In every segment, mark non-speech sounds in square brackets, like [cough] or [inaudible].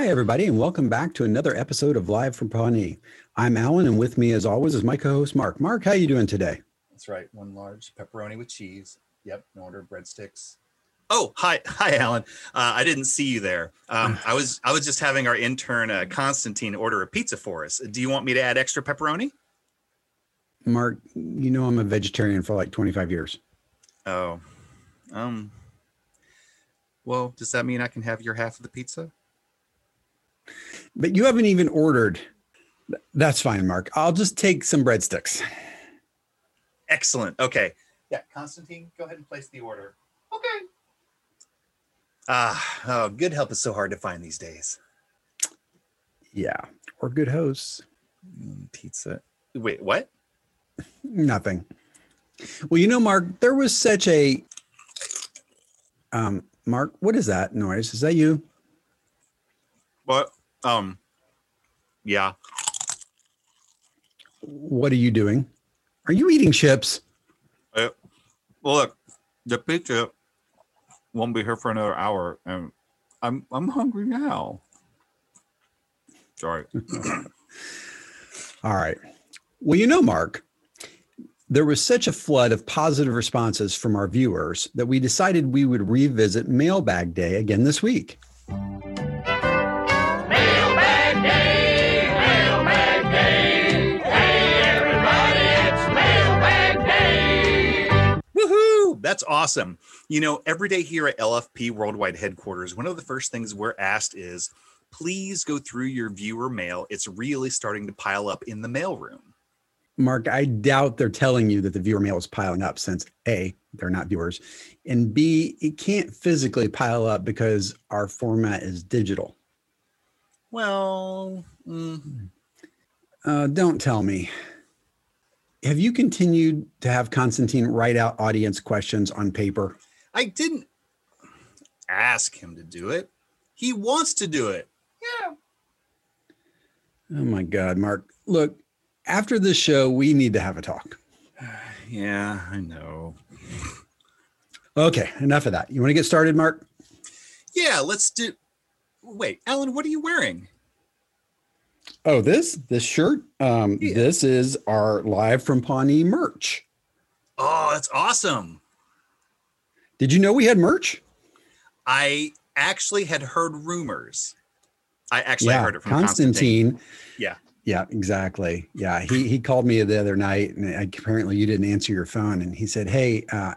Hi, everybody, and welcome back to another episode of Live from Pawnee. I'm Alan, and with me, as always, is my co-host Mark. Mark, how you doing today? That's right. One large pepperoni with cheese. Yep. An order of breadsticks. Oh, hi, [laughs] hi, Alan. Uh, I didn't see you there. Um, [sighs] I was, I was just having our intern uh, Constantine order a pizza for us. Do you want me to add extra pepperoni? Mark, you know I'm a vegetarian for like 25 years. Oh, um. Well, does that mean I can have your half of the pizza? But you haven't even ordered. That's fine, Mark. I'll just take some breadsticks. Excellent. Okay. Yeah. Constantine, go ahead and place the order. Okay. Ah, oh, good help is so hard to find these days. Yeah, or good hosts. Mm, pizza. Wait, what? [laughs] Nothing. Well, you know, Mark, there was such a. Um, Mark, what is that noise? Is that you? What? Um. Yeah. What are you doing? Are you eating chips? Uh, well, look, the pizza won't be here for another hour, and I'm I'm hungry now. Sorry. [laughs] All right. Well, you know, Mark, there was such a flood of positive responses from our viewers that we decided we would revisit Mailbag Day again this week. That's awesome. You know, every day here at LFP Worldwide Headquarters, one of the first things we're asked is please go through your viewer mail. It's really starting to pile up in the mailroom. Mark, I doubt they're telling you that the viewer mail is piling up since A, they're not viewers, and B, it can't physically pile up because our format is digital. Well, mm, Uh, don't tell me. Have you continued to have Constantine write out audience questions on paper? I didn't ask him to do it. He wants to do it. Yeah. Oh my God, Mark. Look, after this show, we need to have a talk. [sighs] Yeah, I know. Okay, enough of that. You want to get started, Mark? Yeah, let's do. Wait, Alan, what are you wearing? Oh, this this shirt. Um, Yeah. This is our live from Pawnee merch. Oh, that's awesome. Did you know we had merch? I actually had heard rumors. I actually yeah, heard it from Constantine. Constantine. Yeah. Yeah, exactly. Yeah, he he called me the other night, and apparently you didn't answer your phone, and he said, "Hey, uh,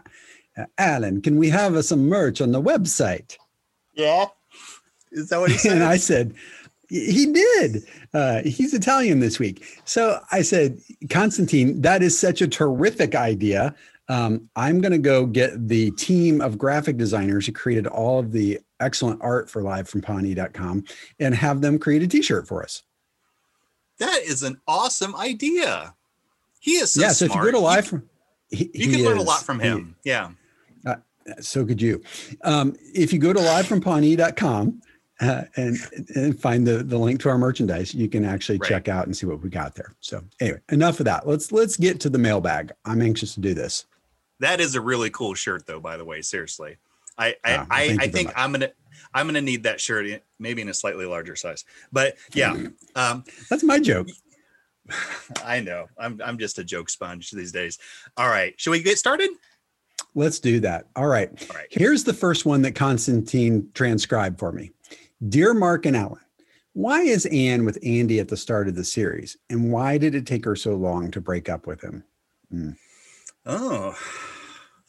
uh, Alan, can we have uh, some merch on the website?" Yeah. Is that what he [laughs] said? and I said, he did. Uh, he's Italian this week. So I said, Constantine, that is such a terrific idea. Um, I'm going to go get the team of graphic designers who created all of the excellent art for livefrompawnee.com and have them create a t-shirt for us. that is an awesome idea. He is so yeah. So smart. if you go to live, from, he, you, he can learn a lot from He- him. yeah. so could you. Um, if you go to livefrompawnee.com uh, and, and find the, the link to our merchandise, you can actually Right. check out and see what we got there. So anyway, enough of that. Let's let's get to the mailbag. I'm anxious to do this. That is a really cool shirt, though. By the way, seriously, I I, Ah, I, I think. I'm gonna I'm gonna need that shirt, maybe in a slightly larger size. But yeah, [laughs] um, That's my joke. [laughs] I know I'm I'm just a joke sponge these days. All right, should we get started? Let's do that. All right. All right. Here's the first one that Constantine transcribed for me. Dear Mark and Alan, why is Anne with Andy at the start of the series? And why did it take her so long to break up with him? Oh,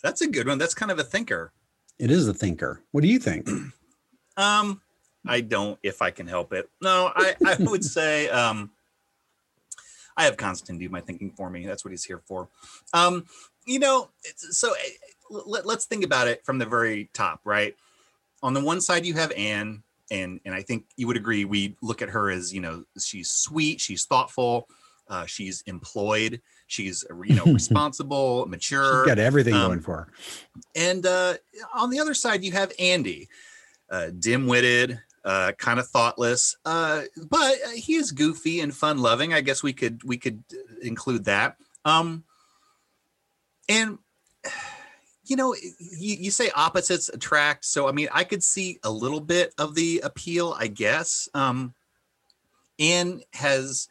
that's a good one. That's kind of a thinker. It is a thinker. What do you think? [clears throat] Um, I don't, if I can help it. No, I, I [laughs] would say, um, I have Constantine do my thinking for me. That's what he's here for. Um, you know, it's, so eh, let, let's think about it from the very top, right? On the one side, you have Anne, and and I think you would agree. We look at her as you know, she's sweet, she's thoughtful, uh, she's employed, she's you know [laughs] responsible, mature. She's got everything um, going for her. And uh, on the other side, you have Andy, uh, dim-witted, uh, kind of thoughtless, uh, but he is goofy and fun-loving. I guess we could we could include that. Um, and you know, you, you say opposites attract. So, I mean, I could see a little bit of the appeal, I guess. Um, Anne has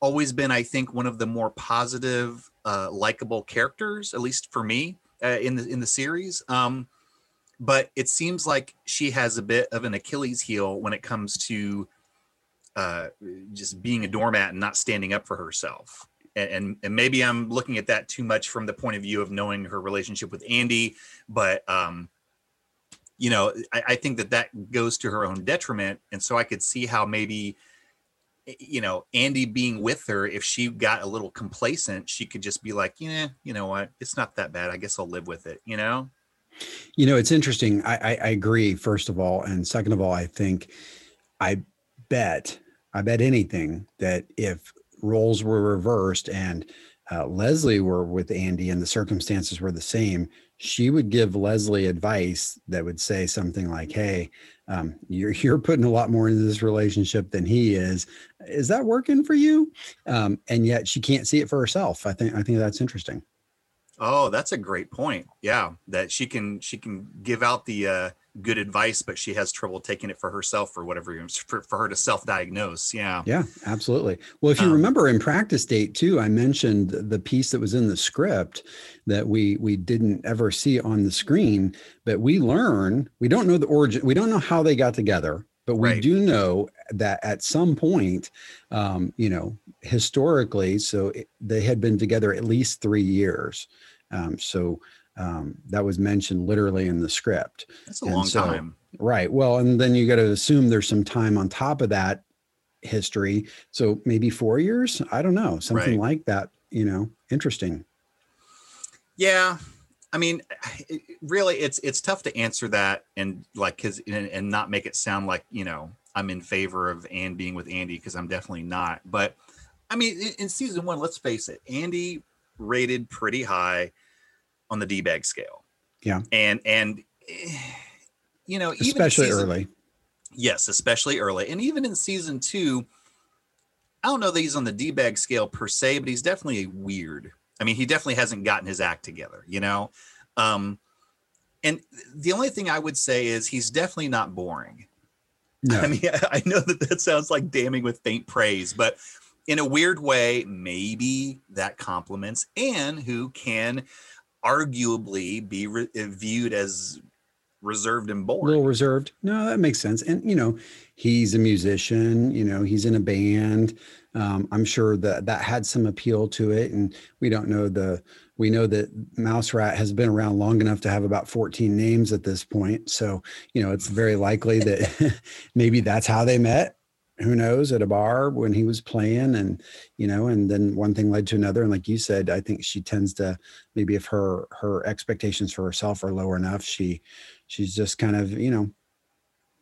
always been, I think, one of the more positive, uh, likable characters, at least for me, uh, in the in the series. Um, but it seems like she has a bit of an Achilles heel when it comes to uh, just being a doormat and not standing up for herself. And, and maybe I'm looking at that too much from the point of view of knowing her relationship with Andy, but um, you know, I, I think that that goes to her own detriment, and so I could see how maybe you know, Andy being with her, if she got a little complacent, she could just be like, yeah, you know what, it's not that bad. I guess I'll live with it, you know? You know, it's interesting. I, I, I agree, first of all. And second of all, I think I bet, I bet anything that if roles were reversed and uh, Leslie were with Andy and the circumstances were the same, she would give Leslie advice that would say something like, "Hey, um, you're [laughs] you're putting a lot more into this relationship than he is. Is that working for you?" Um, and yet she can't see it for herself. I think I think that's interesting. Oh, that's a great point. Yeah, that she can she can give out the uh, good advice, but she has trouble taking it for herself or whatever for, for her to self-diagnose. Yeah. Yeah, absolutely. Well, if you Um, remember in practice date too, I mentioned the piece that was in the script that we we didn't ever see on the screen, but we learn, we don't know the origin, we don't know how they got together, but we Right. do know that at some point, um, you know, historically, so it, they had been together at least three years. Um, so um, that was mentioned literally in the script. That's a And long so- time. Right. Well, and then you got to assume there's some time on top of that history. So maybe four years. I don't know. Something Right. like that. You know, interesting. Yeah. I mean, it- [sighs] really, it's it's tough to answer that and like because and, and not make it sound like you know I'm in favor of Anne being with Andy because I'm definitely not. But I mean, in, in season one, let's face it, Andy rated pretty high on the D bag scale. Yeah. And and eh, you know, even Especially season- early. Yes, especially early. And even in season two, I don't know that he's on the D bag scale per se, but he's definitely weird. I mean, he definitely hasn't gotten his act together, you know? Um, and the only thing I would say is he's definitely not boring. No. I mean, [laughs] I know that that sounds like damning with faint praise, but in a weird way, maybe that compliments Anne, who can arguably be re- viewed as reserved and a boring. little reserved. No, that makes sense. And you know, he's a musician. You know, he's in a band. Um, I'm sure that that had some appeal to it. And we don't know the. We know that Mouse Rat has been around long enough to have about 14 names at this point. So you know, it's very likely that [laughs] maybe that's how they met. Who knows? At a bar when he was playing, and you know, and then one thing led to another. And like you said, I think she tends to maybe if her her expectations for herself are lower enough, she she's just kind of you know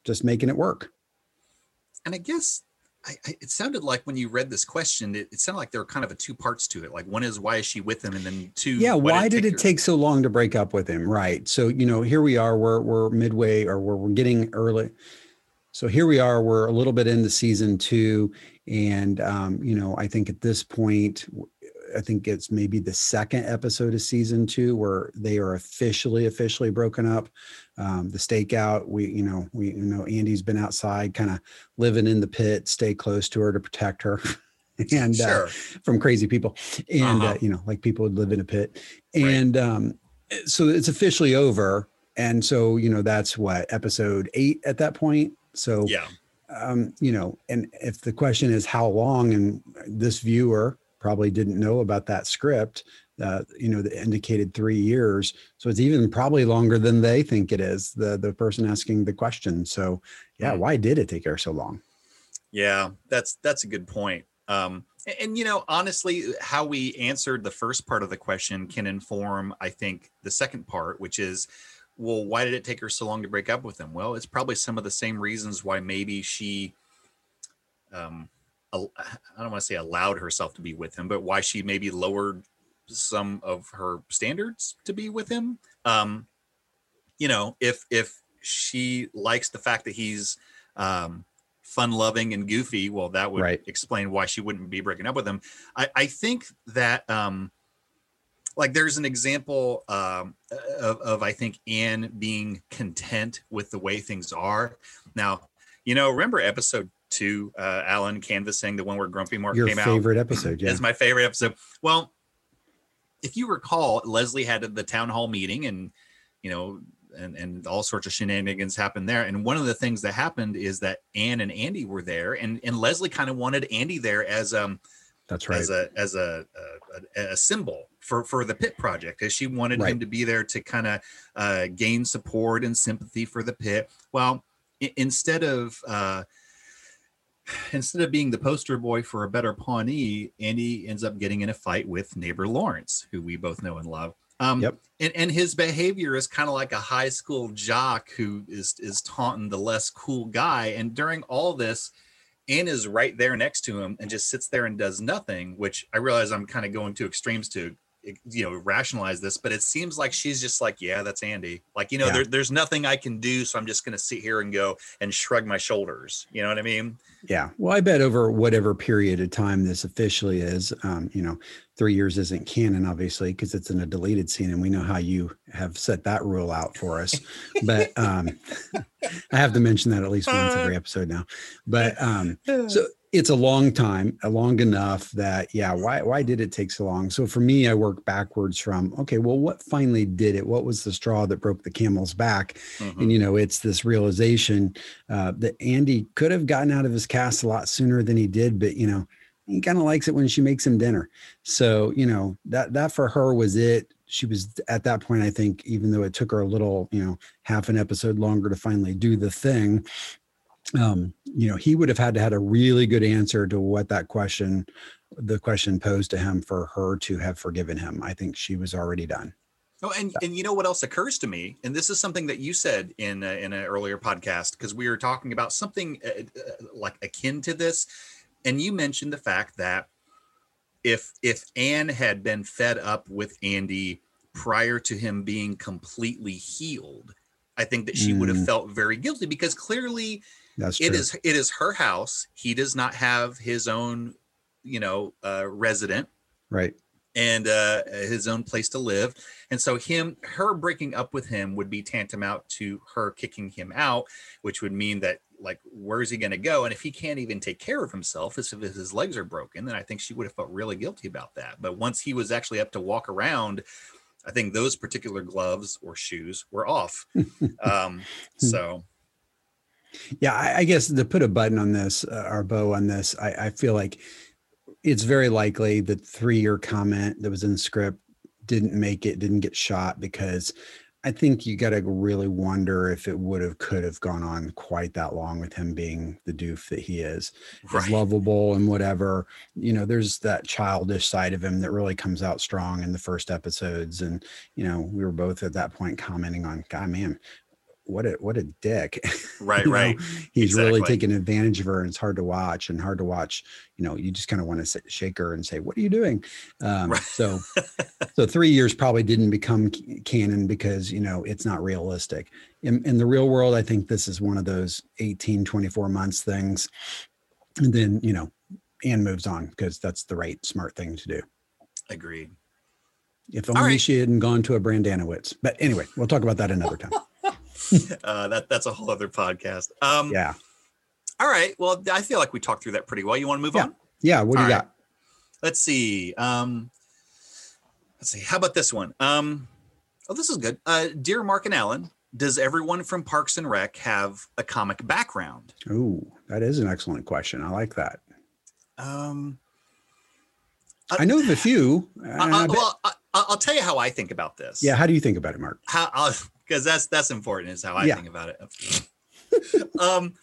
just making it work and I guess I, I, it sounded like when you read this question, it, it sounded like there were kind of a two parts to it. Like one is why is she with him, and then two, yeah why did it her- take so long to break up with him right so you know here we are we're we're midway or we're, we're getting early so here we are we're a little bit into season two and um you know i think at this point I think it's maybe the second episode of season two where they are officially officially broken up. Um the stakeout we you know we you know andy's been outside kind of living in the pit stay close to her to protect her [laughs] and uh, from crazy people. And uh Uh-huh. you know like people would live in a pit. Right. and um so it's officially over and so you know that's what episode eight at that point so yeah, um you know and if the question is how long and this viewer probably didn't know about that script uh you know that indicated three years so it's even probably longer than they think it is the the person asking the question so yeah Hmm. why did it take her so long yeah, that's that's a good point. Um, and, and, you know, honestly, how we answered the first part of the question can inform, I think, the second part, which is, well, why did it take her so long to break up with him? Well, it's probably some of the same reasons why maybe she, um, I don't want to say allowed herself to be with him, but why she maybe lowered some of her standards to be with him. Um, you know, if if she likes the fact that he's um, fun loving and goofy, well, that would Right. explain why she wouldn't be breaking up with him. I, I think that um, like there's an example um, of, of I think Anne being content with the way things are. Now, you know, remember episode two, uh, Alan canvassing the one where Grumpy Mark Your came out. Your favorite episode, yeah. It's my favorite episode. Well, if you recall, Leslie had the town hall meeting, and you know, and and all sorts of shenanigans happened there. And one of the things that happened is that Anne and Andy were there, and and Leslie kind of wanted Andy there as um That's right. as a as a, a a symbol for for the pit project as she wanted Right. him to be there to kind of uh, gain support and sympathy for the pit well i- instead of uh, [sighs] instead of being the poster boy for a better pawnee andy ends up getting in a fight with neighbor lawrence who we both know and love um, Yep. and, and his behavior is kind of like a high school jock who is is taunting the less cool guy and during all this Anne is right there next to him and just sits there and does nothing, which I realize I'm kind of going to extremes to you know rationalize this, but it seems like she's just like, yeah, that's Andy. Like, you know, Yeah. there, there's nothing I can do, so I'm just gonna sit here and go and shrug my shoulders. You know what I mean? Yeah. Well, I bet over whatever period of time this officially is, um, you know, three years isn't canon, obviously, because it's in a deleted scene, and we know how you have set that rule out for us. But um, [laughs] I have to mention that at least once every [laughs] episode now. But um, so it's a long time, a long enough that yeah, why why did it take so long? So for me, I work backwards from okay, well, what finally did it? What was the straw that broke the camel's back? Mhm. and you know it's this realization uh, that andy could have gotten out of his cast a lot sooner than he did but you know he kind of likes it when she makes him dinner so you know that that for her was it she was at that point i think even though it took her a little you know half an episode longer to finally do the thing um you know he would have had to had a really good answer to what that question the question posed to him for her to have forgiven him. I think she was already done. Oh, and and you know what else occurs to me, and this is something that you said in uh, in an earlier podcast because we were talking about something uh, uh, like akin to this, and you mentioned the fact that if if Anne had been fed up with Andy prior to him being completely healed, I think that she would have Mm. felt very guilty because clearly that's true it is it is her house. He does not have his own, you know, uh, resident right and uh, his own place to live. And so him, her breaking up with him would be tantamount to her kicking him out, which would mean that like, where's he going to go? And if he can't even take care of himself, as if his legs are broken, then I think she would have felt really guilty about that. But once he was actually up to walk around, I think those particular gloves or shoes were off. [laughs] um, so Yeah, I, I guess to put a button on this uh, or bow on this, I, I feel like it's very likely the three-year comment that was in the script didn't make it, didn't get shot because I think you got to really wonder if it would have, could have gone on quite that long with him being the doof that he is, right. lovable and whatever. You know, there's that childish side of him that really comes out strong in the first episodes, and you know, we were both at that point commenting on, God, man, what a what a dick. [laughs] right, you know? right. he's really taking advantage of her and it's hard to watch and hard to watch you know you just kind of want to shake her and say what are you doing um, Right. so [laughs] so three years probably didn't become canon because you know it's not realistic in, in the real world i think this is one of those 18 24 months things and then you know Anne moves on because that's the right smart thing to do Agreed. if only right. she hadn't gone to a Brendanawicz but anyway we'll talk about that another time [laughs] [laughs] Uh, that that's a whole other podcast. Um, yeah All right. Well, I feel like we talked through that pretty well. You want to move Yeah. on? yeah what do you All right. got Let's see. Um, let's see. How about this one? Um, oh, this is good. Uh, dear Mark and Alan, does everyone from Parks and Rec have a comic background? oh that is an excellent question i like that Um, I know of a few. I, and I, I well, I, I'll tell you how I think about this. yeah, how do you think about it, Mark? how because that's that's important is how I Yeah. think about it. [laughs] um,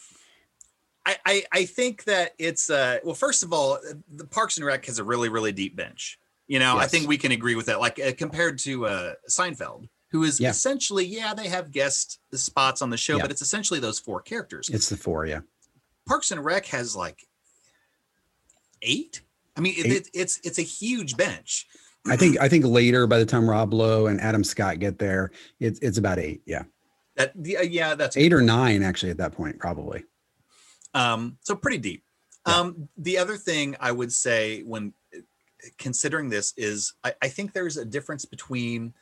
I, I I think that it's uh well first of all the Parks and Rec has a really really deep bench. You know I think we can agree with that. Like uh, compared to uh Seinfeld, who is Yeah. essentially yeah they have guest spots on the show, Yeah. but it's essentially those four characters. It's the four, yeah. Parks and Rec has like eight. I mean it, it, it's it's a huge bench. I think I think later, by the time Rob Lowe and Adam Scott get there, it's it's about eight. Yeah, That yeah, yeah that's eight or nine actually at that point, probably. Um, so pretty deep. Yeah. Um, the other thing I would say when considering this is I, I think there's a difference between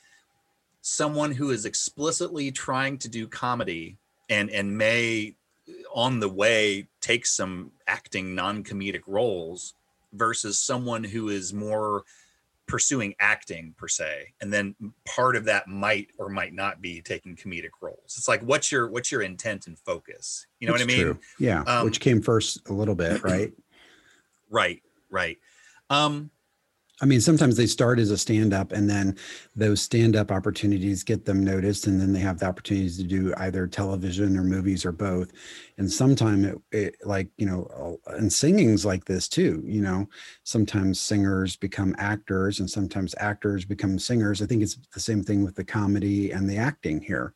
someone who is explicitly trying to do comedy and and may on the way take some acting non-comedic roles versus someone who is more pursuing acting per se and then part of that might or might not be taking comedic roles it's like what's your what's your intent and focus you know That's what i mean true. Yeah, Um, which came first a little bit, right? [clears throat] right right um I mean, sometimes they start as a stand up and then those stand up opportunities get them noticed and then they have the opportunities to do either television or movies or both. And sometimes it, it like, you know, uh, and singing's like this too, you know, sometimes singers become actors and sometimes actors become singers. I think it's the same thing with the comedy and the acting here.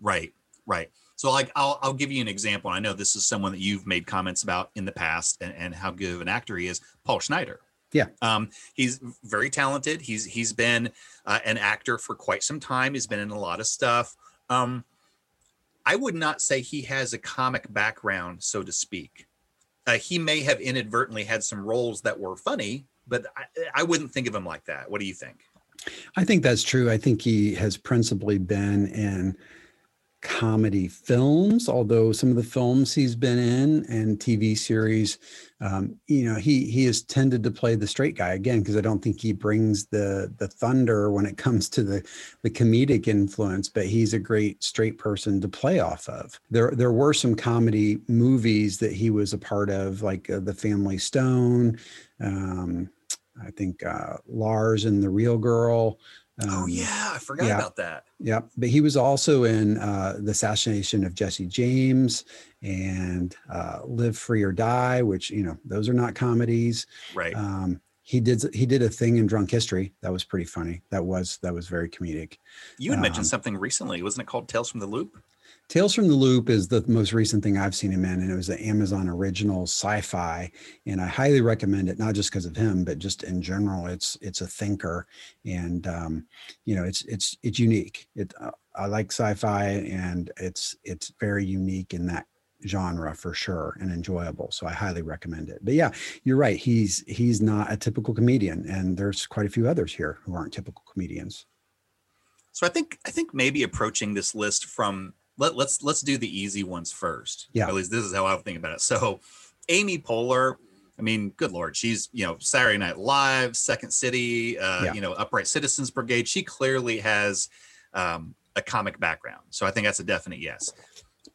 Right, right. So like I'll I'll give you an example. I know this is someone that you've made comments about in the past and, and how good of an actor he is, Paul Schneider. Yeah. Um, he's very talented. He's he's been uh, an actor for quite some time. He's been in a lot of stuff. Um, I would not say he has a comic background, so to speak. Uh, he may have inadvertently had some roles that were funny, but I, I wouldn't think of him like that. What do you think? I think that's true. I think he has principally been in comedy films, although some of the films he's been in and TV series, um, you know, he he has tended to play the straight guy again because I don't think he brings the the thunder when it [laughs] comes to the the comedic influence, but he's a great straight person to play off of. There there were some comedy movies that he was a part of, like uh, The Family Stone. Um, I think uh, Lars and the Real Girl. Oh um, yeah, I forgot yeah. about that. Yeah, But he was also in uh, The Assassination of Jesse James and uh, Live Free or Die, which, you know, those are not comedies. Right. Um, he did he did a thing in Drunk History that was pretty funny. That was that was very comedic. You had mentioned Um, something recently, wasn't it called Tales from the Loop? Tales from the Loop is the most recent thing I've seen him in, and it was an Amazon original sci-fi, and I highly recommend it. Not just because of him, but just in general. It's it's a thinker, and um, you know, it's it's it's unique. It uh, I like sci-fi, and it's it's very unique in that genre for sure, and enjoyable. So I highly recommend it. But yeah, you're right. He's he's not a typical comedian, and there's quite a few others here who aren't typical comedians. So I think I think maybe approaching this list from let, let's let's do the easy ones first. Yeah. At least this is how I think about it. So Amy Poehler, I mean, good lord, she's you know Saturday Night Live, Second City, uh, Yeah. you know Upright Citizens Brigade. She clearly has um, a comic background, so I think that's a definite yes.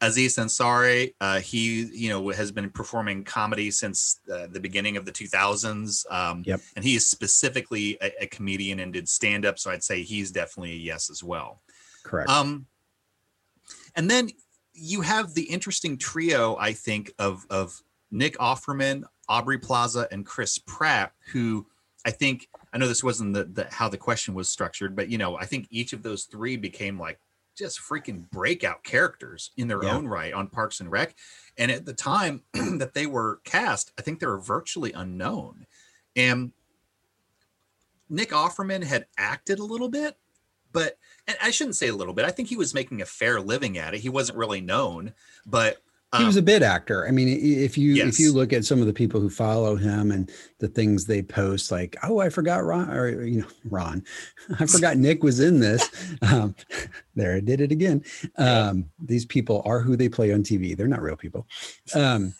Aziz Ansari, uh, he you know has been performing comedy since uh, the beginning of the 2000s. Um, Yep. and he is specifically a, a comedian and did stand up, so I'd say he's definitely a yes as well. Correct. Um, and then you have the interesting trio, I think, of of Nick Offerman, Aubrey Plaza, and Chris Pratt, who I think I know this wasn't the, the how the question was structured, but you know, I think each of those three became like just freaking breakout characters in their Yeah. own right on Parks and Rec. And at the time [clears throat] that they were cast, I think they were virtually unknown. And Nick Offerman had acted a little bit, but and I shouldn't say a little bit. I think he was making a fair living at it. He wasn't really known, but he was um, a bit actor. I mean, if you if you look at some of the people who follow him and the things they post, like, oh, I forgot Ron, or you know, [laughs] Ron, [laughs] I forgot Nick was in this. [laughs] Um, there, I did it again. Um, these people are who they play on TV. They're not real people. Um,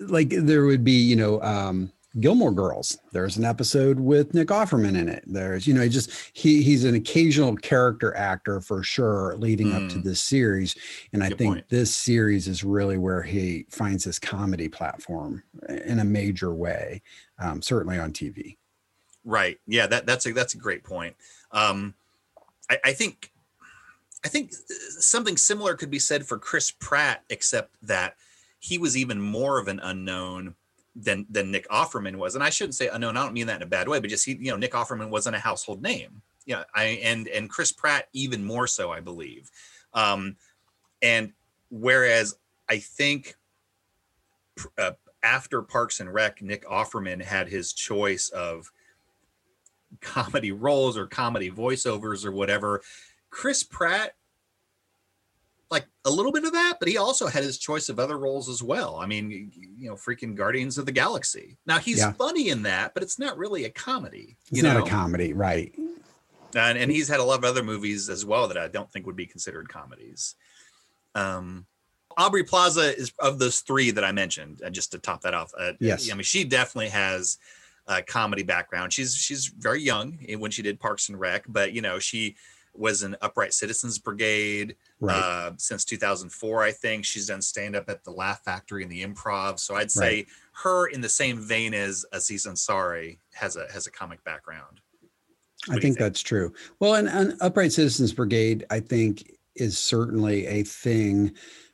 like there would be, you know, um, Gilmore Girls. There's an episode with Nick Offerman in it. There's, you know, he just he he's an occasional character actor for sure, leading up to Mm. this series. And I think point. this series is really where he finds his comedy platform in a major way, um, certainly on TV. Right. Yeah, that that's a that's a great point. Um, I, I think I think uh, something similar could be said for Chris Pratt, except that he was even more of an unknown than than Nick Offerman was. And I shouldn't say unknown. I don't mean that in a bad way, but just he, you know, Nick Offerman wasn't a household name. Yeah, I and and Chris Pratt even more so, I believe. Um, and whereas I think uh, after Parks and Rec, Nick Offerman had his choice of comedy roles or comedy voiceovers or whatever. Chris Pratt, like a little bit of that, but he also had his choice of other roles as well. I mean, you know, freaking Guardians of the Galaxy. Now he's Yeah. funny in that, but it's not really a comedy. It's not know? a comedy, right? and, and he's had a lot of other movies as well that I don't think would be considered comedies. Um, Aubrey Plaza is of those three that I mentioned. Uh, just to top that off, uh, Yes. I mean she definitely has a comedy background. She's she's very young eh, when she did Parks and Rec, but you know she was an Upright Citizens Brigade Right. uh, since 2004. I think she's done stand up at the Laugh Factory and the Improv. So I'd say Right. her in the same vein as Aziz Ansari has a has a comic background. I What you think think? that's true. Well, and, and Upright Citizens Brigade, I think, is certainly a thing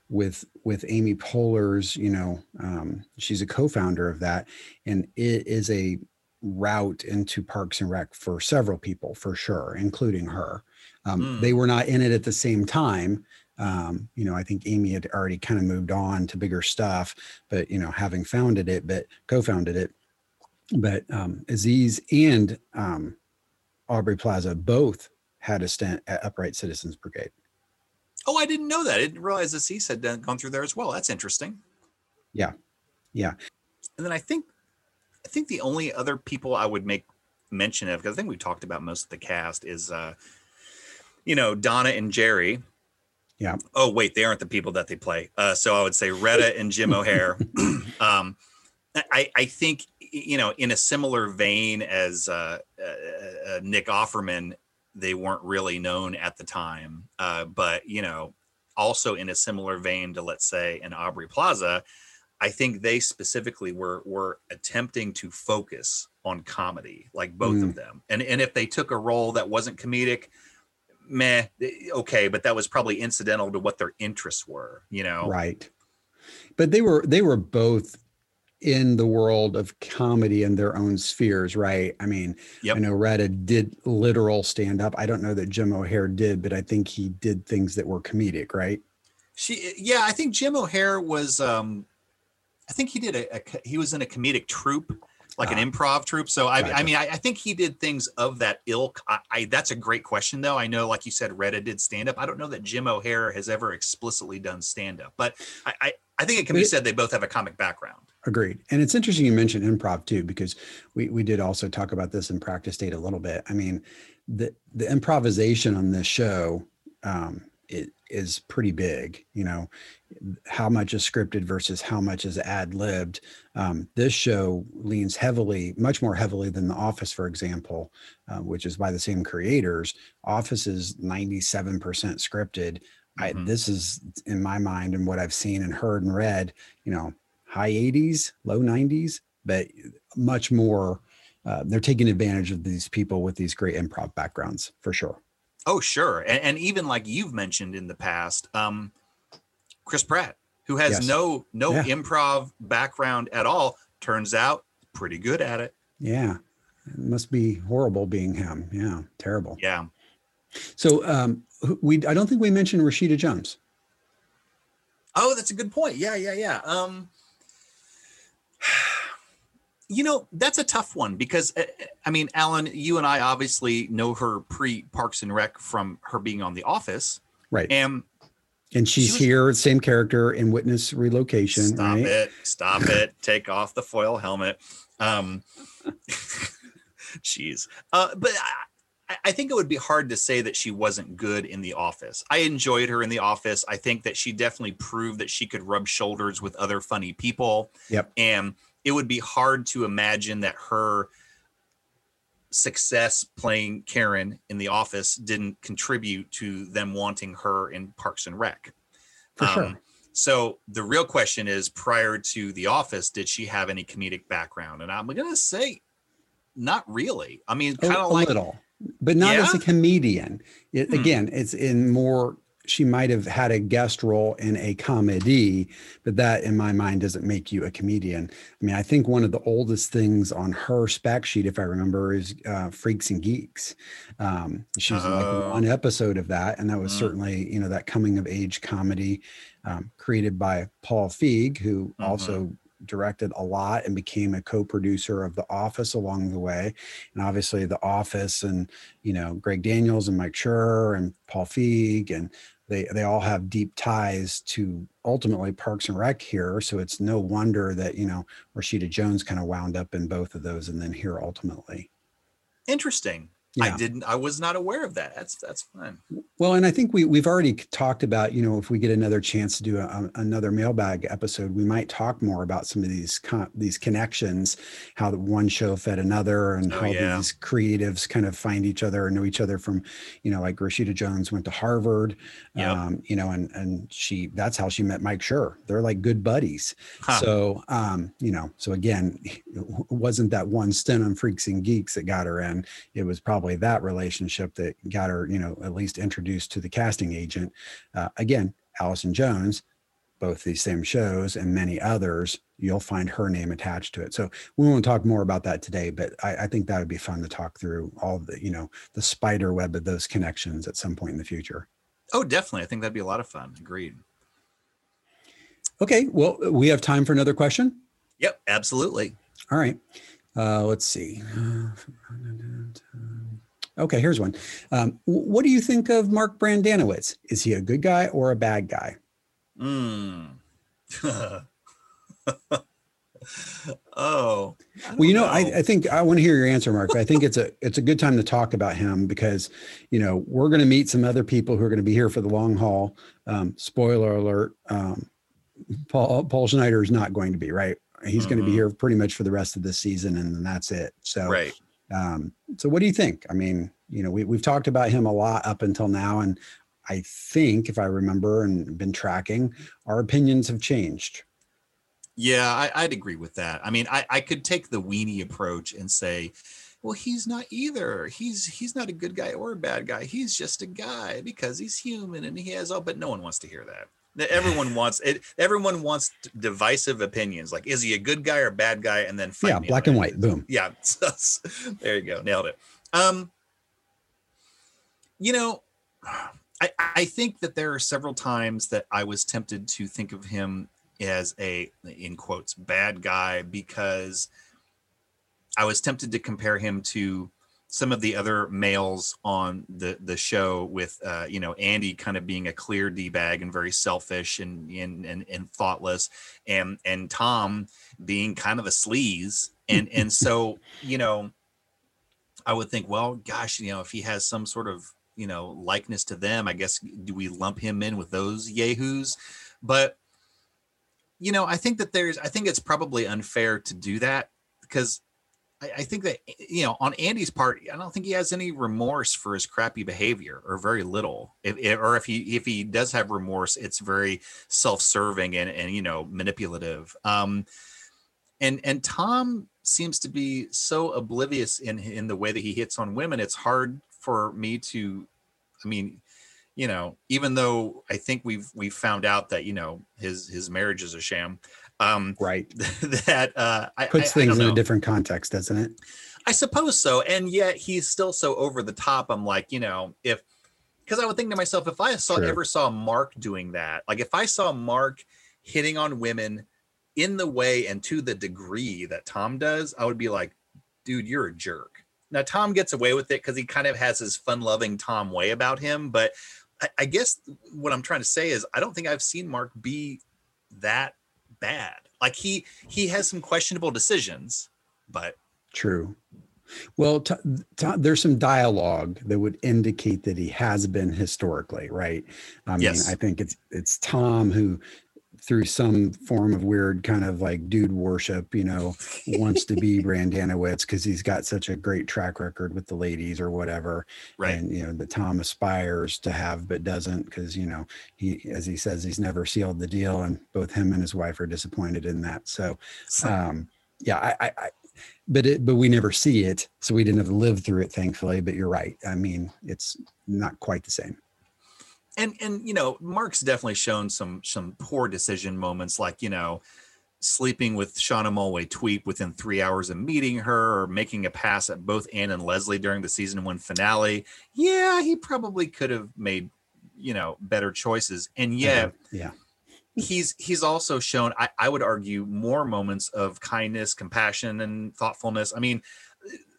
with with Amy Poehler's. You know, um, she's a co-founder of that, and it is a route into Parks and Rec for several people, for sure, including her. Um, Mm. They were not in it at the same time. Um, you know, I think Amy had already kind of moved on to bigger stuff, but you know, having founded it, but co-founded it, but um, Aziz and um, Aubrey Plaza both had a stint at Upright Citizens Brigade. Oh, I didn't know that. I didn't realize Aziz had done, gone through there as well. That's interesting. Yeah. Yeah. And then I think, I think the only other people I would make mention of, because I think we talked about most of the cast, is, uh, you know, Donna and Jerry. Yeah. Oh, wait, they aren't the people that they play. Uh, so I would say Retta and Jim [laughs] O'Heir. [clears throat] um, I, I think, you know, in a similar vein as uh, uh, uh, Nick Offerman, they weren't really known at the time. Uh, but, you know, also in a similar vein to, let's say, an Aubrey Plaza, I think they specifically were were attempting to focus on comedy, like both Mm. of them. And and if they took a role that wasn't comedic, meh, okay, but that was probably incidental to what their interests were, you know. Right. But they were they were both in the world of comedy in their own spheres, right? I mean, Yep. I know Retta did literal stand up. I don't know that Jim O'Heir did, but I think he did things that were comedic, right? She yeah, I think Jim O'Heir was um I think he did a, a he was in a comedic troupe, like Ah. an improv troupe. So I, I mean, I, I think he did things of that ilk. I, I that's a great question though. I know, like you said, Retta did stand up. I don't know that Jim O'Heir has ever explicitly done stand up, but I, I I think it can be said they both have a comic background. Agreed. And it's interesting you mentioned improv too, because we, we did also talk about this in practice date a little bit. I mean, the the improvisation on this show um, it is pretty big. You know, how much is scripted versus how much is ad libbed. Um, this show leans heavily, much more heavily than The Office, for example, uh, which is by the same creators. Office is ninety seven percent scripted. I, Mhm. this is in my mind and what I've seen and heard and read. You know, high 80s, low 90s, but much more. Uh, they're taking advantage of these people with these great improv backgrounds for sure. Oh, sure. And, and even like you've mentioned in the past, um, Chris Pratt, who has Yes. no no Yeah. improv background at all, turns out pretty good at it. Yeah. It must be horrible being him. Yeah. Terrible. Yeah. So um, we, I don't think we mentioned Rashida Jones. Oh, that's a good point. Yeah, yeah, yeah. Um, [sighs] you know, that's a tough one because uh, I mean, Alan, you and I obviously know her pre Parks and Rec from her being on The Office, Right. and And she's was- here, same character in Witness Relocation. stop right? it, stop it, take off the foil helmet. Um, [laughs] jeez, uh, but. I, I think it would be hard to say that she wasn't good in The Office. I enjoyed her in The Office. I think that she definitely proved that she could rub shoulders with other funny people. Yep. And it would be hard to imagine that her success playing Karen in The Office didn't contribute to them wanting her in Parks and Rec. For sure. Um, So the real question is prior to The Office, did she have any comedic background? And I'm going to say not really. I mean, kind of like little, but not as a comedian. It, Hmm. Again, it's in more. She might have had a guest role in a comedy, but that, in my mind, doesn't make you a comedian. I mean, I think one of the oldest things on her spec sheet, if I remember, is uh, Freaks and Geeks. Um, she was in Oh. like one episode of that, and that was Mm. certainly you know that coming of age comedy um, created by Paul Feig, who Mhm. also directed a lot and became a co-producer of The Office along the way, and obviously The Office and you know Greg Daniels and Mike Schur and Paul Feig and they they all have deep ties to ultimately Parks and Rec here. So it's no wonder that you know Rashida Jones kind of wound up in both of those, and then here ultimately. Interesting. I didn't. I was not aware of that. That's that's fine. Well, and I think we we've already talked about you know if we get another chance to do a, another mailbag episode, we might talk more about some of these con- these connections, how the one show fed another, and Oh, how yeah. these creatives kind of find each other and know each other from, you know, like Rashida Jones went to Harvard, Yep. um, you know, and and she that's how she met Mike Schur. They're like good buddies. Huh. So, um, you know, so again, it [laughs] wasn't that one stint on Freaks and Geeks that got her in. It was probably that relationship that got her, you know, at least introduced to the casting agent. Uh, again, Allison Jones, both these same shows and many others, you'll find her name attached to it. So we won't talk more about that today, but I, I think that would be fun to talk through all the, you know, the spider web of those connections at some point in the future. Oh, definitely. I think that'd be a lot of fun. Agreed. Okay. Well, we have time for another question. Yep, absolutely. All right. Uh, let's see. Okay, here's one. Um, what do you think of Mark Brendanawicz? Is he a good guy or a bad guy? Mm. [laughs] oh. Well, you don't know, I, I think I want to hear your answer, Mark. But I think it's a it's a good time to talk about him because you know we're going to meet some other people who are going to be here for the long haul. Um, spoiler alert: um, Paul Paul Schneider is not going to be right. He's going to be here pretty much for the rest of the season, and then that's it. So, right. Um, so what do you think? I mean, you know, we, we've talked about him a lot up until now. And I think if I remember and been tracking, our opinions have changed. Yeah, I, I'd agree with that. I mean, I, I could take the weenie approach and say, well, he's not either. He's he's not a good guy or a bad guy. He's just a guy because he's human and he has all. But no one wants to hear that. Everyone wants it. Everyone wants divisive opinions. Like, is he a good guy or a bad guy? And then fight yeah, black and white, boom. yeah [laughs] there you go nailed it um you know i i think that there are several times that i was tempted to think of him as a in quotes bad guy because i was tempted to compare him to some of the other males on the the show with uh you know andy kind of being a clear d-bag and very selfish and and and, and thoughtless and and tom being kind of a sleaze. And and [laughs] so you know i would think well gosh you know if he has some sort of you know likeness to them i guess do we lump him in with those yahoos? But you know i think that there's i think it's probably unfair to do that because I, I think that you know on andy's part i don't think he has any remorse for his crappy behavior or very little if, if or if he if he does have remorse it's very self-serving and and you know manipulative um and and Tom seems to be so oblivious in in the way that he hits on women. It's hard for me to, I mean, you know, even though I think we've we've found out that you know his his marriage is a sham, um, Right. [laughs] that uh, I, Puts I- I things don't in a different context, doesn't it? I suppose so. And yet he's still so over the top. I'm like, you know, if because I would think to myself, if I saw True. ever saw Mark doing that, like if I saw Mark hitting on women in the way and to the degree that Tom does, I would be like, dude, you're a jerk. Now Tom gets away with it because he kind of has his fun-loving Tom way about him. But I, I guess what I'm trying to say is I don't think I've seen Mark be that bad. Like he he has some questionable decisions, but True. Well, t- t- there's some dialogue that would indicate that he has been historically, right? I mean, Yes. I think it's it's Tom who, through some form of weird kind of like dude worship, you know, wants to be [laughs] Brendanawicz because he's got such a great track record with the ladies or whatever, right. and you know that Tom aspires to have but doesn't because you know he, as he says, he's never sealed the deal, and both him and his wife are disappointed in that. So um yeah i i, I but it but we never see it so we didn't have to live through it thankfully but you're right i mean it's not quite the same and and you know mark's definitely shown some some poor decision moments like you know sleeping with Shauna Malwae-Tweep within three hours of meeting her or making a pass at both anne and leslie during the season one finale. Yeah he probably could have made you know better choices. And yet yeah. he's he's also shown I, I would argue more moments of kindness compassion and thoughtfulness. I mean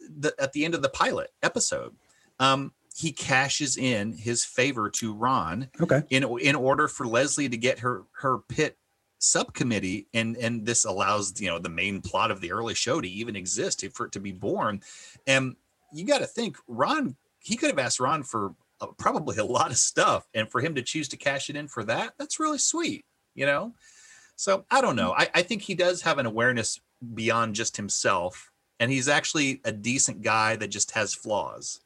the, at the end of the pilot episode um he cashes in his favor to Ron Okay. in in order for Leslie to get her her pit subcommittee and and this allows you know the main plot of the early show to even exist for it to be born. And you got to think Ron he could have asked Ron for uh, probably a lot of stuff and for him to choose to cash it in for that that's really sweet you know? So I don't know. I, I think he does have an awareness beyond just himself and he's actually a decent guy that just has flaws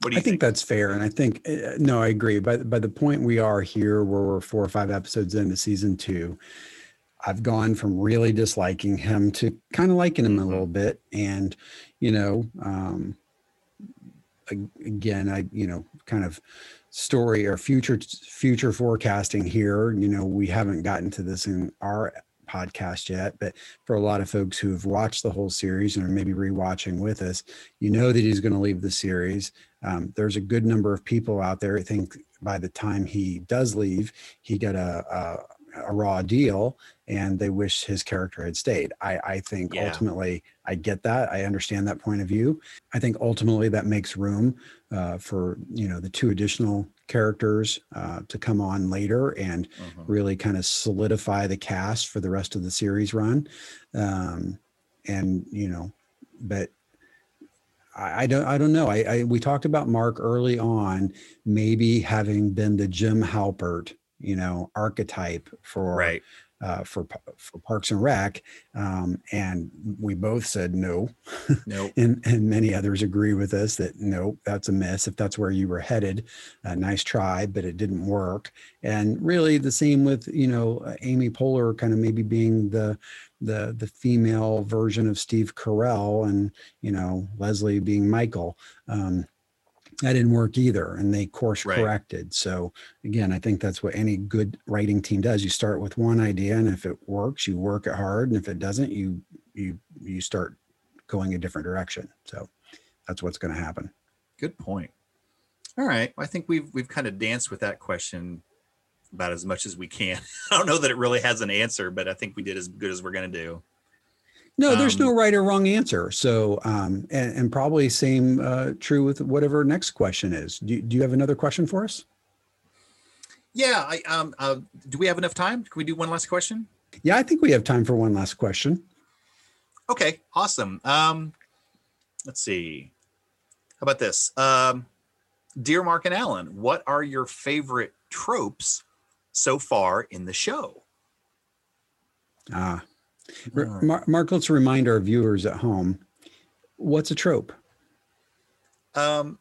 what do you I think, that's fair, and I think uh, no, I agree. By by the point we are here, where we're four or five episodes into season two, I've gone from really disliking him to kind of liking him a Mhm. little bit, and you know, um, again, I you know, kind of story or future future forecasting here. You know, we haven't gotten to this in our podcast yet, but for a lot of folks who have watched the whole series and are maybe rewatching with us, you know that he's going to leave the series. Um, there's a good number of people out there. I think by the time he does leave, he got a, a, a raw deal and they wish his character had stayed. I, I think Yeah. ultimately I get that. I understand that point of view. I think ultimately that makes room uh, for, you know, the two additional characters uh, to come on later and Mhm. really kind of solidify the cast for the rest of the series run. Um, and you know, but I, I don't I don't know. I, I we talked about Mark early on, maybe having been the Jim Halpert, you know, archetype for right uh, for for Parks and Rec, um, and we both said no, nope [laughs] and and many others agree with us that no, that's a miss. If that's where you were headed, a nice try, but it didn't work. And really, the same with you know uh, Amy Poehler, kind of maybe being the the the female version of Steve Carell, and you know Leslie being Michael. Um, that didn't work either, and they course Right. corrected. So again, I think that's what any good writing team does. You start with one idea, and if it works, you work it hard, and if it doesn't, you you you start going a different direction. So that's what's going to happen. Good point. All right. I think we've we've kind of danced with that question about as much as we can. [laughs] I don't know that it really has an answer, but I think we did as good as we're gonna do. No, there's Um, no right or wrong answer. So, um, and, and probably same uh, true with whatever next question is. Do, do you have another question for us? Yeah. I um uh, do we have enough time? Can we do one last question? Yeah, I think we have time for one last question. Okay, awesome. Um let's see. How about this? Um Dear Mark and Alan, what are your favorite tropes so far in the show? Ah, All right. Mar- Mark, let's remind our viewers at home what's a trope? Um,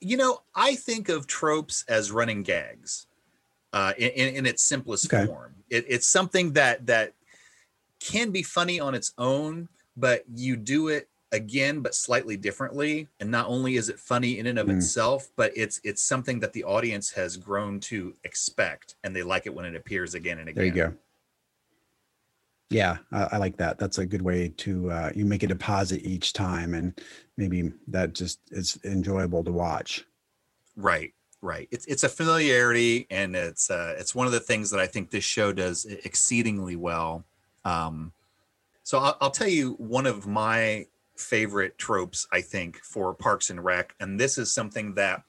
you know, I think of tropes as running gags, uh, in, in, in its simplest Okay. form. It, it's something that that can be funny on its own, but you do it again, but slightly differently. And not only is it funny in and of Mm. itself, but it's it's something that the audience has grown to expect, and they like it when it appears again and again. There you go. Yeah, I, I like that. That's a good way to uh, you make a deposit each time, and maybe that just is enjoyable to watch. Right, right. It's it's a familiarity, and it's uh, it's one of the things that I think this show does exceedingly well. Um, so I'll, I'll tell you one of my favorite tropes. I think for Parks and Rec, and this is something that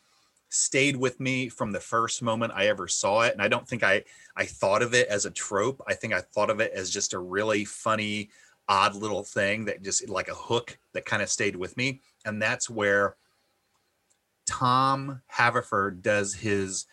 stayed with me from the first moment I ever saw it. And I don't think I I thought of it as a trope. I think I thought of it as just a really funny, odd little thing that just like a hook that kind of stayed with me. And that's where Tom Haverford does his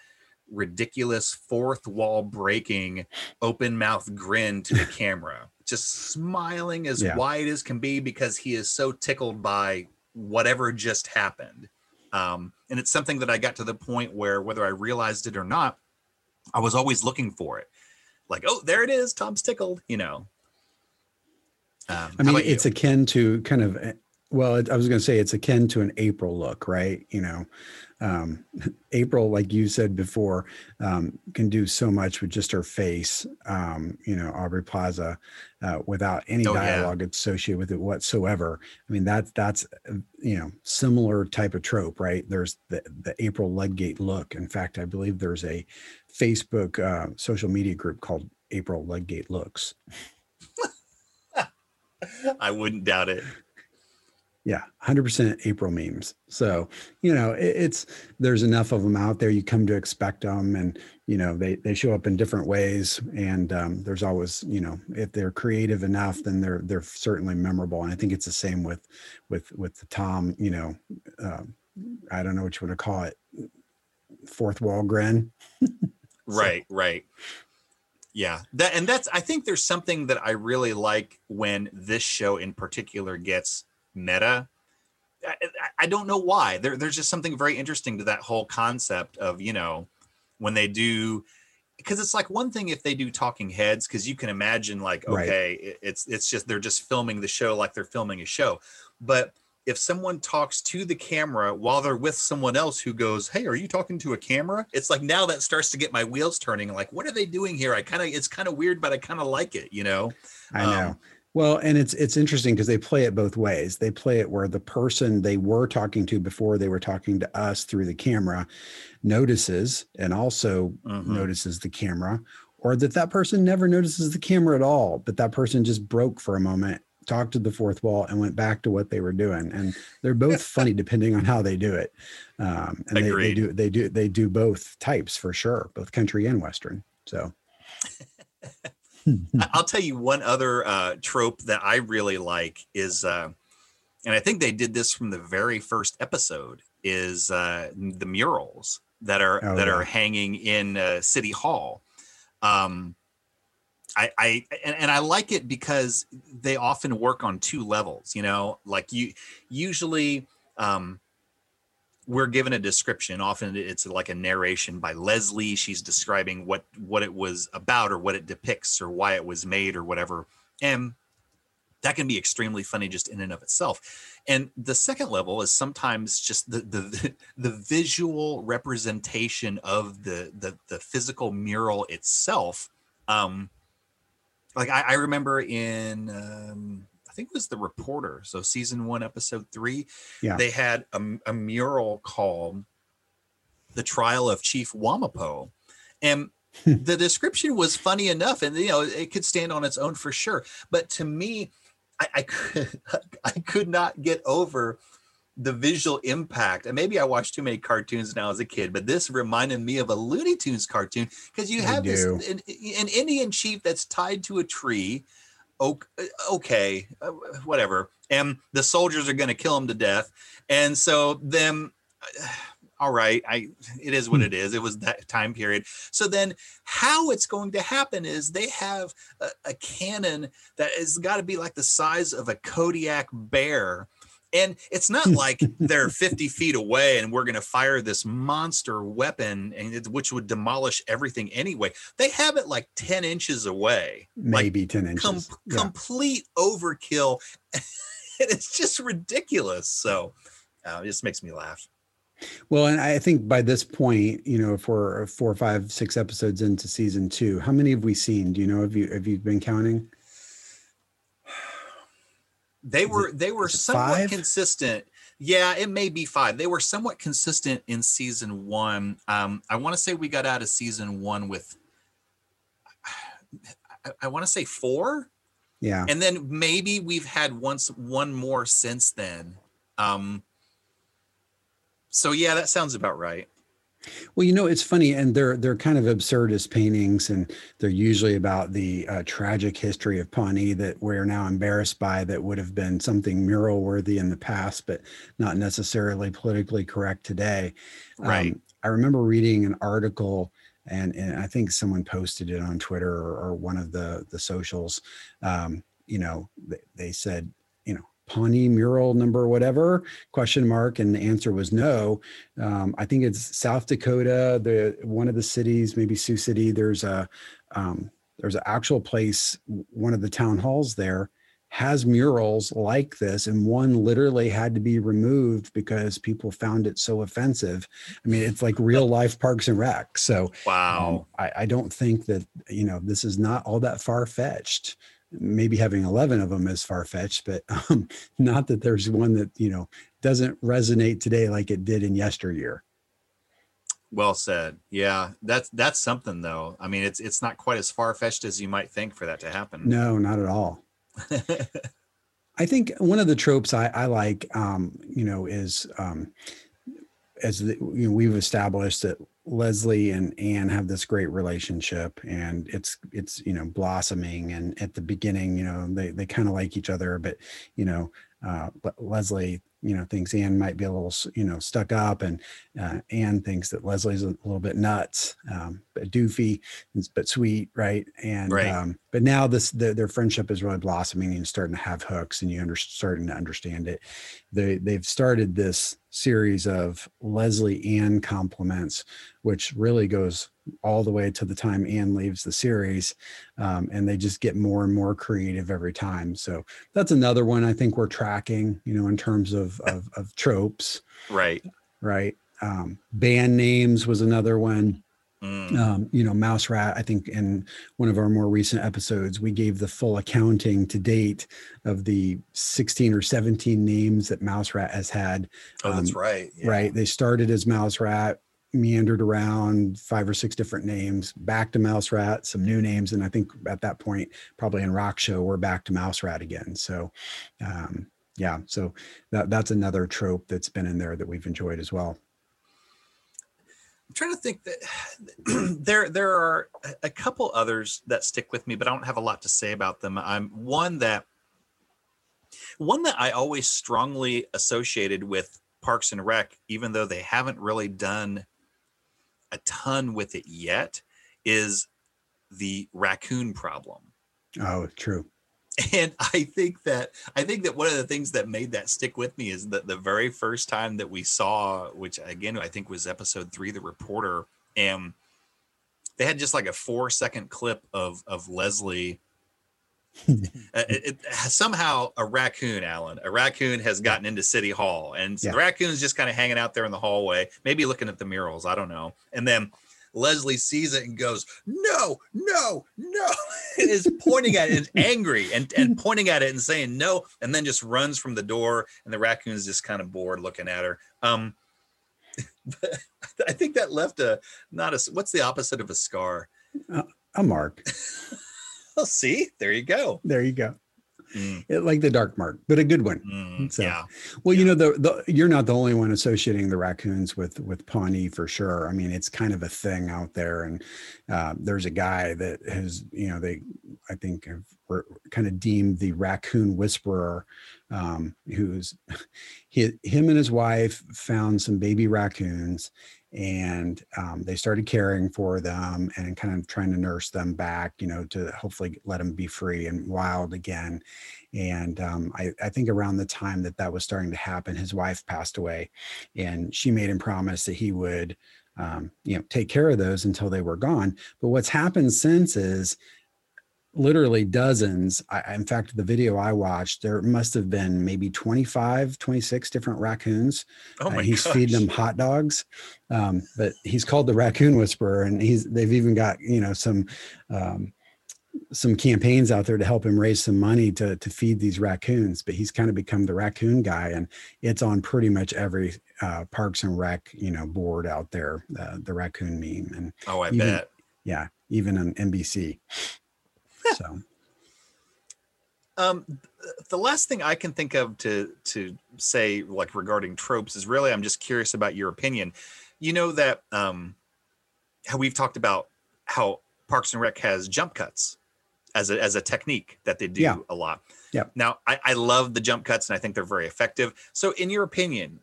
ridiculous fourth wall breaking open mouth grin to the [laughs] camera, just smiling as Yeah. wide as can be because he is so tickled by whatever just happened. Um, and it's something that I got to the point where, whether I realized it or not, I was always looking for it. Like, oh, there it is. Tom's tickled, you know. Um, I mean, it's akin to kind of, eh, well, I was going to say it's akin to an April look, right? You know, um, [laughs] April, like you said before, um, can do so much with just her face, um, you know, Aubrey Plaza, uh, without any Oh, yeah. dialogue associated with it whatsoever. I mean, that's, that's, uh, you know, similar type of trope, right? There's the, the April Ludgate look. In fact, I believe there's a Facebook uh, social media group called April Ludgate Looks. [laughs] I wouldn't doubt it. Yeah, hundred percent April memes. So you know, it, it's there's enough of them out there. You come to expect them, and you know they they show up in different ways. And um, there's always you know if they're creative enough, then they're they're certainly memorable. And I think it's the same with with with the Tom. You know, uh, I don't know what you want to call it, fourth wall grin. [laughs] Right, right. Yeah. That and that's I think there's something that I really like when this show in particular gets meta. I, I- don't know why. There, there's just something very interesting to that whole concept of, you know, when they do because it's like one thing if they do talking heads because you can imagine like okay it- it's it's just they're just filming the show like they're filming a show but if someone talks to the camera while they're with someone else who goes hey are you talking to a camera it's like now that starts to get my wheels turning like what are they doing here i kind of it's kind of weird but i kind of like it you know I know. Um, well, and it's it's interesting because they play it both ways. They play it where the person they were talking to before they were talking to us through the camera notices and also Mhm. notices the camera, or that that person never notices the camera at all, but that person just broke for a moment, talked to the fourth wall, and went back to what they were doing. And they're both [laughs] funny depending on how they do it. Um, and they, they do they do they do both types for sure, both country and western. So [laughs] [laughs] I'll tell you one other uh, trope that I really like is, uh, and I think they did this from the very first episode, is uh, the murals that are Oh, that yeah. are hanging in uh, City Hall. Um, I, I and, and I like it because they often work on two levels. You know, like you usually. Um, we're given a description. Often it's like a narration by leslie. She's describing what what it was about or what it depicts or why it was made or whatever. And that can be extremely funny just in and of itself. And the second level is sometimes just the the [laughs] the visual representation of the the, the physical mural itself. Um like i, I remember in um i think it was the reporter so season one episode three Yeah. they had a, a mural called the trial of chief wamapo. And hmm. the description was funny enough and you know it could stand on its own for sure. But to me i, I could [laughs] i could not get over the visual impact. And maybe i watched too many cartoons now as a kid but this reminded me of a looney tunes cartoon because you have this an, an indian chief that's tied to a tree okay uh, whatever and the soldiers are going to kill him to death. And so then [sighs] all right i it is what it is it was that time period. So then how it's going to happen is they have a, a cannon that has got to be like the size of a kodiak bear and it's not [laughs] like they're 50 feet away and we're going to fire this monster weapon and it, which would demolish everything anyway they have it like 10 inches away like maybe 10 inches. com- Yeah. complete overkill and [laughs] it's just ridiculous so uh, it just makes me laugh Well, and I think by this point, you know, if we're four, five, six episodes into season two, how many have we seen? Do you know? Have you have you been counting? They were it- they were somewhat five? consistent. Yeah it may be five. They were somewhat consistent in season one. Um i want to say we got out of season one with i, I want to say four? Yeah. and then maybe we've had once one more since then. Um so yeah that sounds about right Well, you know, it's funny, and they're they're kind of absurdist paintings, and they're usually about the uh, tragic history of Pawnee that we're now embarrassed by. That would have been something mural worthy in the past, but not necessarily politically correct today. Right. Um, I remember reading an article, and and I think someone posted it on Twitter or, or one of the the socials. Um, you know, they, they said. Pawnee mural number whatever question mark and the answer was no um, I think it's South Dakota, the one of the cities, maybe Sioux City. There's a um, there's an actual place, one of the town halls there has murals like this, and one literally had to be removed because people found it so offensive. I mean, it's like real life Parks and Rec. So wow um, I, I don't think that you know this is not all that far fetched. Maybe having eleven of them is far fetched, but [laughs] um, not that there's one that you know doesn't resonate today like it did in yesteryear. well said yeah that's that's something though i mean it's it's not quite as far-fetched as you might think for that to happen No, not at all. [laughs] I think one of the tropes I, I like, um, you know, is um, as the, you know, we've established that Leslie and Anne have this great relationship, and it's it's you know blossoming. And at the beginning, you know, they they kind of like each other, but you know, uh, Leslie, you know, thinks Anne might be a little, you know, stuck up, and uh, Anne thinks that Leslie's a little bit nuts, um, but doofy, but sweet, right? And Right. um, but now this the, their friendship is really blossoming and starting to have hooks, and you under starting to understand it. They they've started this series of Leslie Ann compliments, which really goes all the way to the time Anne leaves the series, um, and they just get more and more creative every time. So that's another one I think we're tracking, you know, in terms of of, of tropes, Right. right? Um, band names was another one Mm. um, you know, Mouse Rat, I think in one of our more recent episodes, we gave the full accounting to date of the 16 or 17 names that Mouse Rat has had. Oh, that's um, right. yeah. Right. They started as Mouse Rat, meandered around five or six different names, back to Mouse Rat, some new names. And I think at that point, probably in Rock Show, we're back to Mouse Rat again. So, um, yeah, so that, that's another trope that's been in there that we've enjoyed as well. I'm trying to think that [clears throat] there there are a- a couple others that stick with me, but I don't have a lot to say about them. I'm one that one that I always strongly associated with Parks and Rec, even though they haven't really done a ton with it yet, is the raccoon problem. Oh, true. [laughs] and i think that i think that one of the things that made that stick with me is that the very first time that we saw which again i think was episode three the reporter and they had just like a four second clip of of leslie [laughs] Uh, it, it- somehow a raccoon alan a raccoon has gotten into city hall and so Yeah. the raccoon's just kind of hanging out there in the hallway maybe looking at the murals i don't know and then leslie sees it and goes no no no and is pointing at it and angry and, and [laughs] pointing at it and saying no and then just runs from the door and the raccoon's just kind of bored looking at her um but [laughs] i think that left a not a what's the opposite of a scar A mark. [laughs] oh see there you go There you go. Mm, It, like the dark mark, but a good one. mm, So- yeah Well, you know, the, the you're not the only one associating the raccoons with with Pawnee for sure. I mean, it's kind of a thing out there, and uh, there's a guy that has, you know, they I think have were kind of deemed the raccoon whisperer, um, who's [laughs] he, him and his wife found some baby raccoons. And um, they started caring for them and kind of trying to nurse them back, you know, to hopefully let them be free and wild again. And um, I, I think around the time that that was starting to happen, his wife passed away, and she made him promise that he would, um, you know, take care of those until they were gone. But what's happened since is literally dozens. I, in fact, the video I watched, there must have been maybe 25, 26 different raccoons. oh Uh, my he's gosh. feeding them hot dogs, um, but he's called the Raccoon Whisperer, and he's they've even got you know some um, some campaigns out there to help him raise some money to to feed these raccoons. But he's kind of become the raccoon guy, and it's on pretty much every uh, Parks and Rec you know board out there. Uh, the raccoon meme, and oh i even- bet yeah, even on NBC. So Um, the last thing I can think of to to say, like regarding tropes, is really I'm just curious about your opinion. You know that um, how we've talked about how Parks and Rec has jump cuts as a as a technique that they do Yeah. a lot. Yeah. Now I, I love the jump cuts and I think they're very effective. So in your opinion,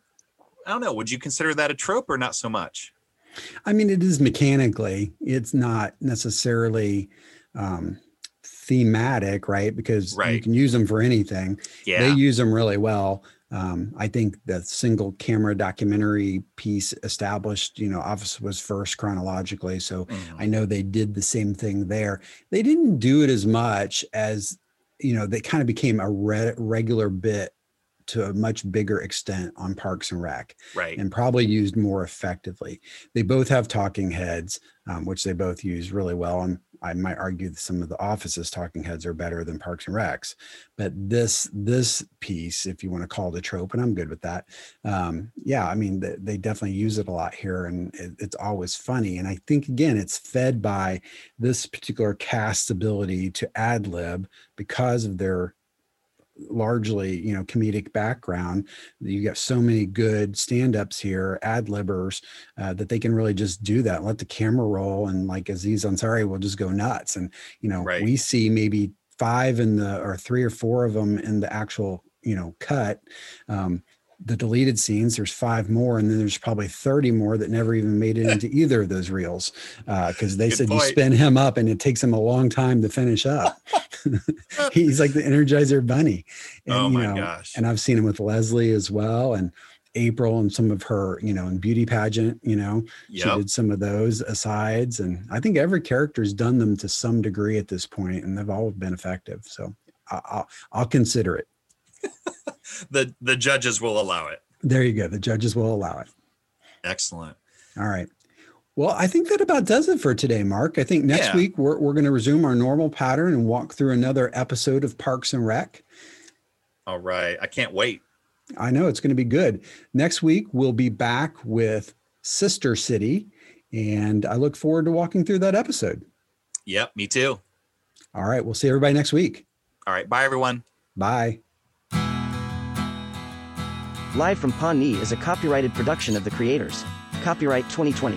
I don't know, would you consider that a trope or not so much? I mean, it is mechanically. It's not necessarily um, thematic, right? Because you can use them for anything. Yeah. They use them really well. Um, I think the single camera documentary piece established, you know, Office was first chronologically. So Mhm. I know they did the same thing there. They didn't do it as much as, you know, they kind of became a re- regular bit to a much bigger extent on Parks and Rec right. and probably used more effectively. They both have talking heads, um, which they both use really well. And I might argue that some of the offices talking heads are better than Parks and Recs. But this this piece, if you want to call it a trope, and I'm good with that. Um, yeah, I mean they, they definitely use it a lot here, and it, it's always funny. And I think again, it's fed by this particular cast's ability to ad lib because of their largely you know comedic background you got so many good stand-ups here ad libbers uh, that they can really just do that let the camera roll and like aziz ansari will just go nuts. And you know Right. we see maybe five in the or three or four of them in the actual you know cut. Um, the deleted scenes there's five more and then there's probably 30 more that never even made it into [laughs] either of those reels because they Good said you spin him up and it takes him a long time to finish up [laughs] he's like the energizer bunny. And, oh you my know, gosh. and i've seen him with leslie as well and april and some of her you know in beauty pageant you know she did some of those asides. And i think every character's done them to some degree at this point and they've all been effective. So I- i'll i'll consider it. [laughs] The the judges will allow it. there you go. The judges will allow it. Excellent. all right well i think that about does it for today mark i think next Yeah. week we're, we're going to resume our normal pattern and walk through another episode of parks and rec All right. I can't wait. I know it's going to be good. Next week, we'll be back with Sister City, and I look forward to walking through that episode. Yep, me too. All right, we'll see everybody next week. All right. Bye everyone. Bye. Live from Pawnee is a copyrighted production of the creators. Copyright 2020.